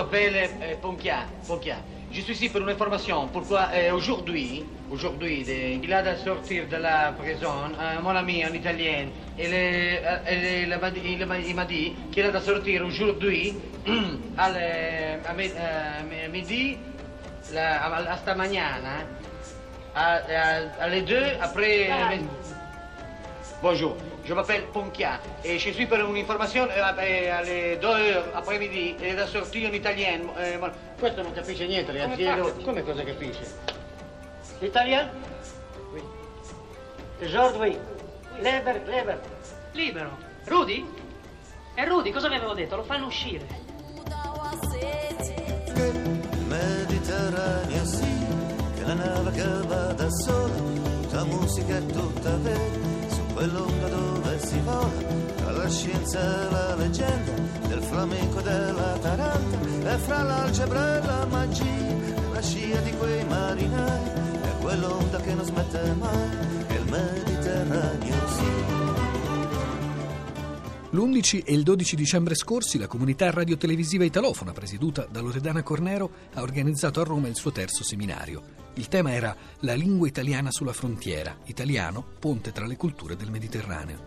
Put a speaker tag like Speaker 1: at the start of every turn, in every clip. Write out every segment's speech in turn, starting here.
Speaker 1: m'appelle euh, Ponkia. Ponkia. Je suis ici pour une information. Pourquoi euh, aujourd'hui, aujourd'hui, il a de sortir de la prison un mon ami en italien. Il, est, euh, il, m'a dit- dit qu'il a de sortir aujourd'hui à, le- à mi- euh, midi, la, à, à, à les deux après. Bonjour, je m'appelle Ponkia et je suis pour une information eh, eh, alle 2 heures après-midi e da sortire in italiano. Eh, ma- questo non capisce niente,
Speaker 2: Come
Speaker 1: ragazzi.
Speaker 2: fa?
Speaker 1: Come, cosa capisce?
Speaker 2: L'italien
Speaker 1: Oui.
Speaker 2: Aujourd'hui. Kleber, Kleber.
Speaker 3: Libero. Rudy? È Rudy, cosa vi avevo detto? Lo fanno uscire.
Speaker 4: Mediterraneo sì, che la nave che va da sola, tutta musica e tutta vera, quell'onda dove si vola, tra la scienza e la leggenda, del flamenco della taranta, e fra l'algebra e la magia, la scia di quei marinai, e quell'onda che non smette mai, che il Mediterraneo sì.
Speaker 5: L'11 e il 12 dicembre scorsi la comunità radiotelevisiva italofona, presieduta da Loredana Cornero, ha organizzato a Roma il suo terzo seminario. Il tema era La lingua italiana sulla frontiera, italiano, ponte tra le culture del Mediterraneo.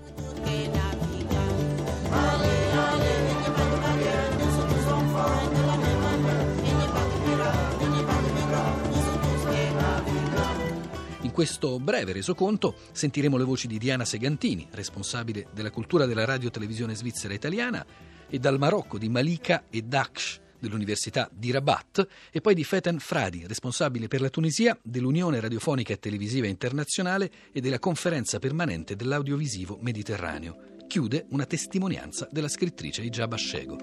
Speaker 5: In questo breve resoconto sentiremo le voci di Diana Segantini, responsabile della cultura della radio televisione svizzera italiana, e dal Marocco di Malika e Daksh dell'Università di Rabat e poi di Feten Fradi, responsabile per la Tunisia dell'Unione Radiofonica e Televisiva Internazionale e della Conferenza Permanente dell'Audiovisivo Mediterraneo. Chiude una testimonianza della scrittrice Ijab Ashego.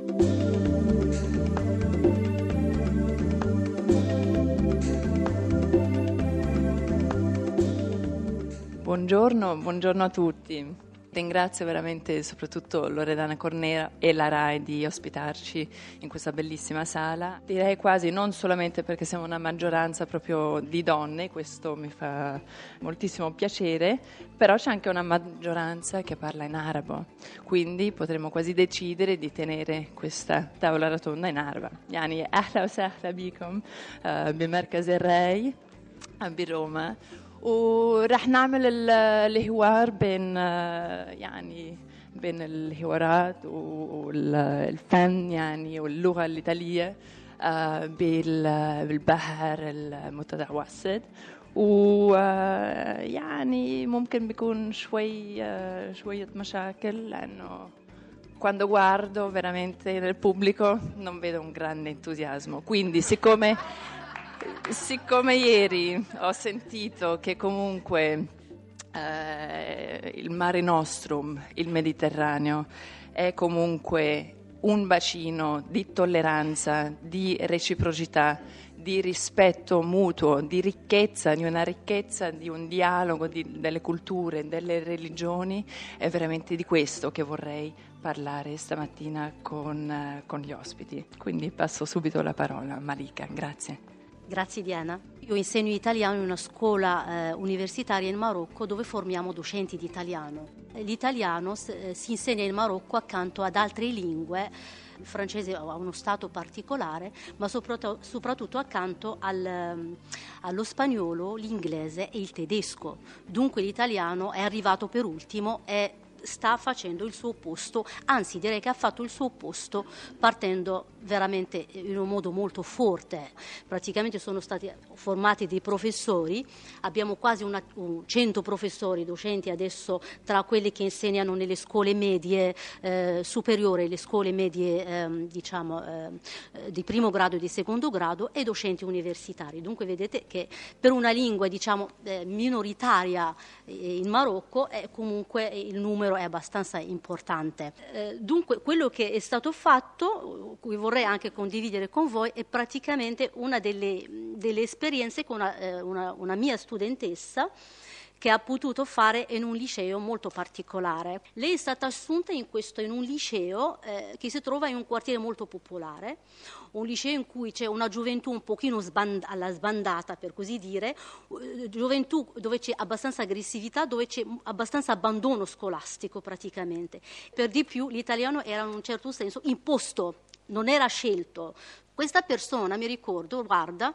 Speaker 6: Buongiorno, buongiorno a tutti. Ringrazio veramente soprattutto Loredana Cornera e la RAI di ospitarci in questa bellissima sala. Direi quasi non solamente perché siamo una maggioranza proprio di donne, questo mi fa moltissimo piacere, però c'è anche una maggioranza che parla in arabo, quindi potremmo quasi decidere di tenere questa tavola rotonda in arabo. Yani ahla wa sahla bikum eh, bi Merkaz RAI a Roma. ورح نعمل ال- الحوار بين آه، يعني بين الحوارات والفن يعني واللغة الإيطالية آه، بال- بالبحر المتوسط ويعني ممكن بيكون شوي آه، شوية مشاكل لأنه quando guardo veramente nel pubblico non vedo un grande entusiasmo. Quindi, siccome, siccome ieri ho sentito che comunque eh, il Mare Nostrum, il Mediterraneo, è comunque un bacino di tolleranza, di reciprocità, di rispetto mutuo, di ricchezza, di una ricchezza, di un dialogo di- delle culture, delle religioni, è veramente di questo che vorrei parlare stamattina con, eh, con gli ospiti. Quindi passo subito la parola a Malika, grazie.
Speaker 7: Grazie Diana. Io insegno italiano in una scuola eh, universitaria in Marocco dove formiamo docenti di italiano. L'italiano eh, si insegna in Marocco accanto ad altre lingue. Il francese ha uno stato particolare, ma soprattutto, soprattutto accanto al, ehm, allo spagnolo, l'inglese e il tedesco. Dunque l'italiano è arrivato per ultimo e sta facendo il suo posto, anzi direi che ha fatto il suo posto partendo veramente in un modo molto forte. Praticamente sono stati formati dei professori, abbiamo quasi una, un 100 professori docenti adesso tra quelli che insegnano nelle scuole medie eh, superiori, le scuole medie ehm, diciamo eh, di primo grado e di secondo grado e docenti universitari. Dunque vedete che per una lingua diciamo eh, minoritaria eh, in Marocco eh, comunque il numero è abbastanza importante. Eh, dunque quello che è stato fatto, cui vorrei anche condividere con voi, è praticamente una delle, delle esperienze con una, eh, una- una mia studentessa che ha potuto fare in un liceo molto particolare. Lei è stata assunta in, questo, in un liceo eh, che si trova in un quartiere molto popolare, un liceo in cui c'è una gioventù un pochino sband- alla sbandata, per così dire, eh, gioventù dove c'è abbastanza aggressività, dove c'è abbastanza abbandono scolastico praticamente. Per di più l'italiano era in un certo senso imposto, non era scelto. Questa persona, mi ricordo, guarda,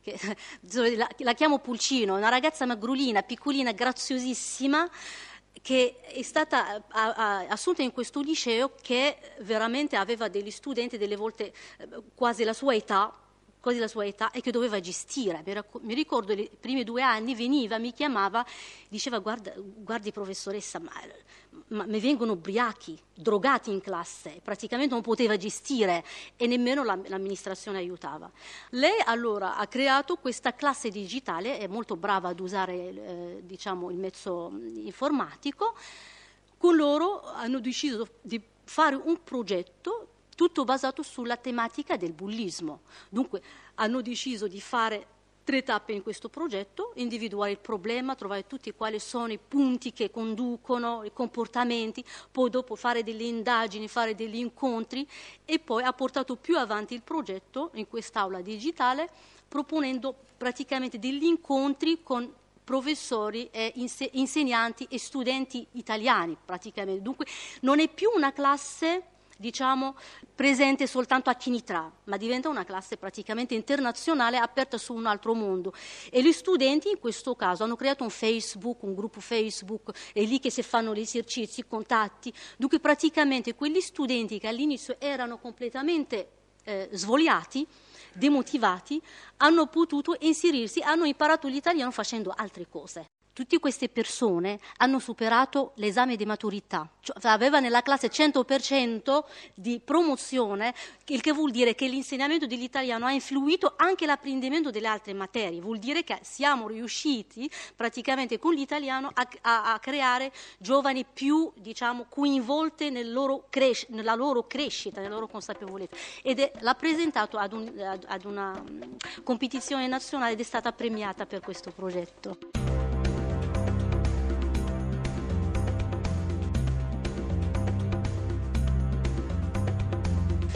Speaker 7: che, la, la chiamo Pulcino, una ragazza magrulina, piccolina, graziosissima, che è stata assunta in questo liceo che veramente aveva degli studenti delle volte eh, quasi la sua età, quasi la sua età, e che doveva gestire. Mi ricordo i primi due anni veniva, mi chiamava, diceva guarda, guardi professoressa, ma, ma mi vengono ubriachi, drogati in classe, praticamente non poteva gestire e nemmeno l'amministrazione aiutava. Lei allora ha creato questa classe digitale, è molto brava ad usare eh, diciamo, il mezzo informatico, con loro hanno deciso di fare un progetto tutto basato sulla tematica del bullismo. Dunque hanno deciso di fare tre tappe in questo progetto, individuare il problema, trovare tutti quali sono i punti che conducono, i comportamenti, poi dopo fare delle indagini, fare degli incontri e poi ha portato più avanti il progetto in quest'aula digitale proponendo praticamente degli incontri con professori, e insegnanti e studenti italiani praticamente. Dunque non è più una classe diciamo, presente soltanto a Chinitra, ma diventa una classe praticamente internazionale aperta su un altro mondo. E gli studenti in questo caso hanno creato un Facebook, un gruppo Facebook, è lì che si fanno gli esercizi, i contatti. Dunque praticamente quegli studenti che all'inizio erano completamente eh, svogliati, demotivati, hanno potuto inserirsi, hanno imparato l'italiano facendo altre cose. Tutte queste persone hanno superato l'esame di maturità, cioè aveva nella classe 100% di promozione, il che vuol dire che l'insegnamento dell'italiano ha influito anche l'apprendimento delle altre materie, vuol dire che siamo riusciti praticamente con l'italiano a, a, a creare giovani più diciamo, coinvolte nel loro cres- nella loro crescita, nella loro consapevolezza. Ed è, l'ha presentato ad, un, ad, una competizione nazionale ed è stata premiata per questo progetto.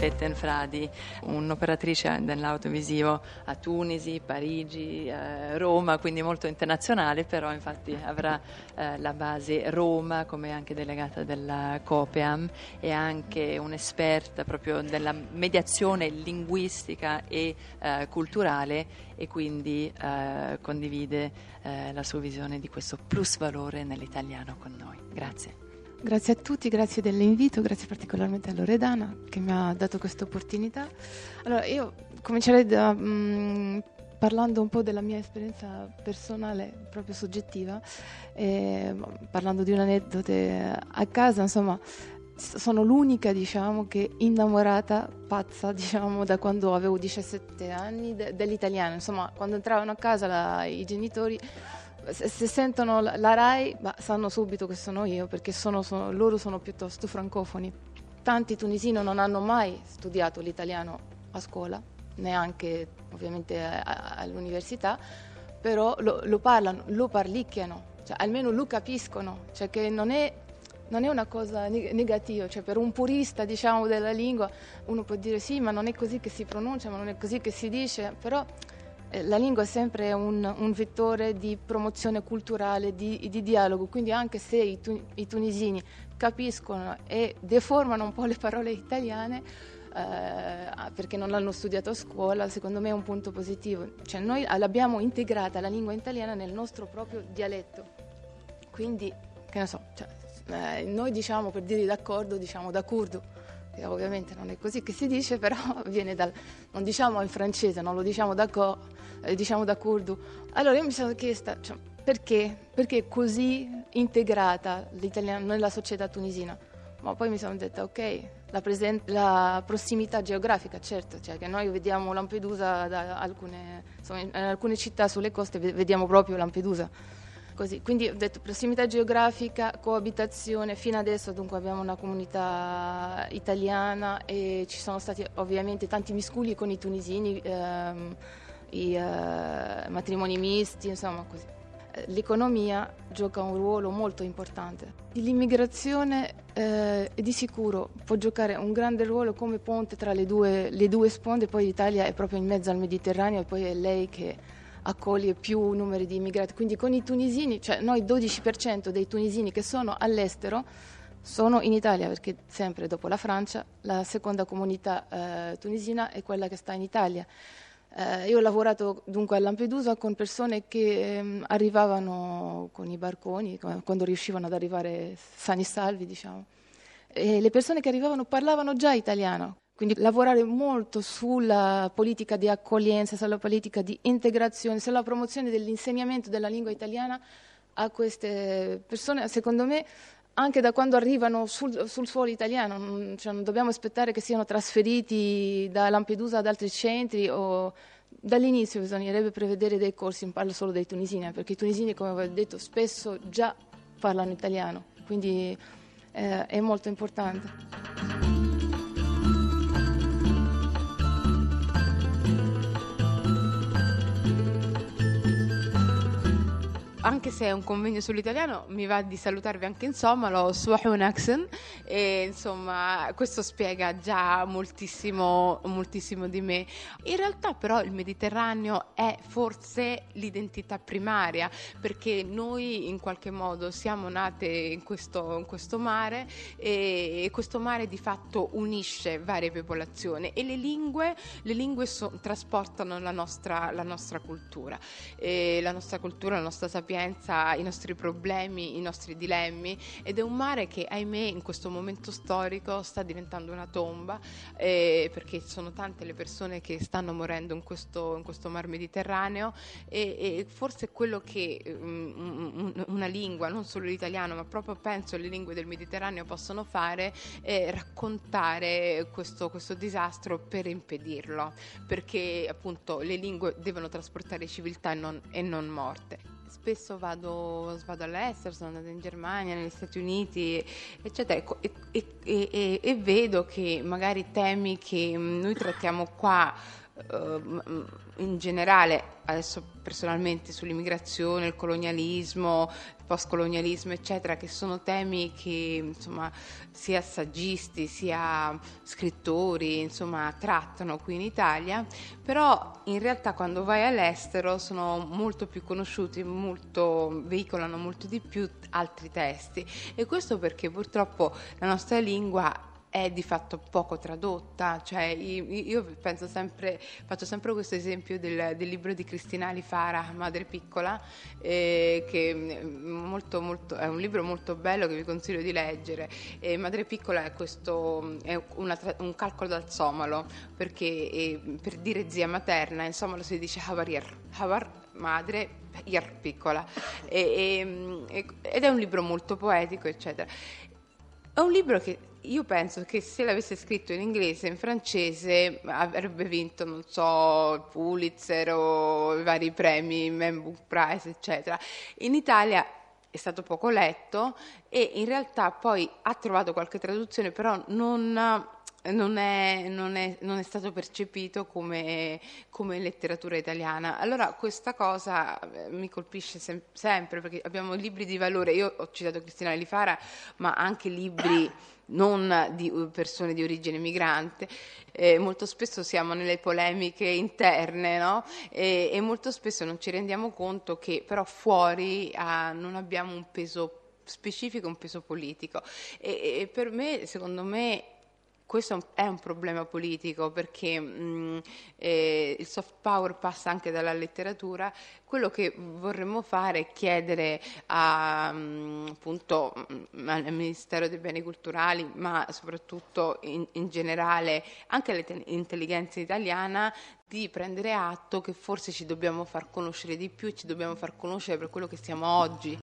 Speaker 6: Fetten Fradi, un'operatrice dell'autovisivo a Tunisi, Parigi, eh, Roma, quindi molto internazionale, però infatti avrà eh, la base Roma come anche delegata della Copeam e anche un'esperta proprio della mediazione linguistica e eh, culturale e quindi eh, condivide eh, la sua visione di questo plus valore nell'italiano con noi. Grazie.
Speaker 8: Grazie a tutti, grazie dell'invito, grazie particolarmente a Loredana che mi ha dato questa opportunità. Allora, io comincerei da, mh, mm, parlando un po' della mia esperienza personale, proprio soggettiva, eh, parlando di un aneddoto a casa, insomma, sono l'unica, diciamo, che innamorata, pazza, diciamo, da quando avevo 17 anni de- dell'italiano. Insomma, quando entravano a casa la, i genitori se sentono la RAI bah, sanno subito che sono io perché sono, sono, loro sono piuttosto francofoni. Tanti tunisini non hanno mai studiato l'italiano a scuola, neanche ovviamente all'università, però lo, lo parlano, lo parlicchiano, cioè, almeno lo capiscono, cioè che non è, non è una cosa negativa, cioè per un purista diciamo, della lingua uno può dire sì ma non è così che si pronuncia, ma non è così che si dice, però la lingua è sempre un, un vettore di promozione culturale, di, di, dialogo, quindi anche se i, tu, i, tunisini capiscono e deformano un po' le parole italiane, eh, perché non l'hanno studiato a scuola, secondo me è un punto positivo. Cioè noi l'abbiamo integrata la lingua italiana nel nostro proprio dialetto, quindi, che ne so, cioè, eh, noi diciamo per dire d'accordo, diciamo da curdo che ovviamente non è così che si dice, però viene dal, non diciamo in francese, non lo diciamo da co, eh, diciamo da curdo. Allora io mi sono chiesta, cioè, perché? Perché è così integrata l'italiano nella società tunisina? Ma poi mi sono detta, ok, la, presen- la prossimità geografica, certo, cioè che noi vediamo Lampedusa da alcune, insomma, in alcune città sulle coste, vediamo proprio Lampedusa Così, quindi ho detto prossimità geografica, coabitazione, fino adesso dunque abbiamo una comunità italiana e ci sono stati ovviamente tanti misculi con i tunisini, ehm, i eh, matrimoni misti, insomma così. L'economia gioca un ruolo molto importante. L'immigrazione eh, di sicuro può giocare un grande ruolo come ponte tra le due, le due sponde, poi l'Italia è proprio in mezzo al Mediterraneo e poi è lei che accoglie più numeri di immigrati. Quindi con i tunisini, cioè noi 12% dei tunisini che sono all'estero
Speaker 9: sono in Italia perché sempre dopo la Francia la seconda comunità eh, tunisina è quella che sta in Italia. Eh, io ho lavorato dunque a Lampedusa con persone che ehm, arrivavano con i barconi, quando riuscivano ad arrivare sani e salvi, diciamo. E le persone che arrivavano parlavano già italiano. Quindi lavorare molto sulla politica di accoglienza, sulla politica di integrazione, sulla promozione dell'insegnamento della lingua italiana a queste persone, secondo me, anche da quando arrivano sul, sul suolo italiano, non, cioè non dobbiamo aspettare che siano trasferiti da Lampedusa ad altri centri o dall'inizio bisognerebbe prevedere dei corsi, parlo solo dei tunisini, perché i tunisini, come vi ho detto, spesso già parlano italiano, quindi eh, è molto importante. Anche se è un convegno sull'italiano, mi va di salutarvi anche in somalo, Swahun e insomma questo spiega già moltissimo, moltissimo di me. In realtà però il Mediterraneo è forse l'identità primaria, perché noi in qualche modo siamo nate in questo, in questo mare e, questo mare di fatto unisce varie popolazioni e le lingue, le lingue so, trasportano la nostra, la nostra cultura, e la nostra cultura, la nostra sapienza sapienza, i nostri problemi, i nostri dilemmi ed è un mare che ahimè in questo momento storico sta diventando una tomba eh, perché sono tante le persone che stanno morendo in questo, in questo mar Mediterraneo e, e forse quello che um, una lingua, non solo l'italiano ma proprio penso le lingue del Mediterraneo possono fare è raccontare questo, questo disastro per impedirlo perché appunto le lingue devono trasportare civiltà e non, e non morte spesso vado, vado, all'estero, sono andata in Germania, negli Stati Uniti, eccetera, e, e, e, e vedo che magari temi che noi trattiamo qua in generale, adesso personalmente sull'immigrazione, il colonialismo, il postcolonialismo, eccetera, che sono temi che insomma, sia saggisti sia scrittori insomma, trattano qui in Italia, però in realtà quando vai all'estero sono molto più conosciuti, molto, veicolano molto di più altri testi. E questo perché purtroppo la nostra lingua è di fatto poco tradotta, cioè io, penso sempre, faccio sempre questo esempio del, del libro di Cristina Alifara, Madre Piccola, eh, che mm, molto, molto, è un libro molto bello che vi consiglio di leggere. E Madre Piccola è, questo, è una, un calcolo dal somalo, perché eh, per dire zia materna in somalo si dice Havar Havar madre Yar piccola e, e, ed è un libro molto poetico eccetera è un libro che io penso che se l'avesse scritto in inglese, in francese, avrebbe vinto, non so, il Pulitzer o i vari premi, Man Book Prize, eccetera. In Italia è stato poco letto e in realtà poi ha trovato qualche traduzione, però non non è, non è, non è stato percepito come, come, letteratura italiana. Allora questa cosa eh, mi colpisce sem- sempre perché abbiamo libri di valore, io ho citato Cristina Lifara, ma anche libri non di persone di origine migrante, eh, molto spesso siamo nelle polemiche interne no? e, e, molto spesso non ci rendiamo conto che però fuori ah, non abbiamo un peso specifico, un peso politico e, e per me, secondo me, questo è un problema politico perché mh, eh, il soft power passa anche dalla letteratura. Quello che vorremmo fare è chiedere a, mh, appunto, mh, al Ministero dei Beni Culturali, ma soprattutto in, in generale anche all'intelligenza italiana, di prendere atto che forse ci dobbiamo far conoscere di più, ci dobbiamo far conoscere per quello che siamo oggi.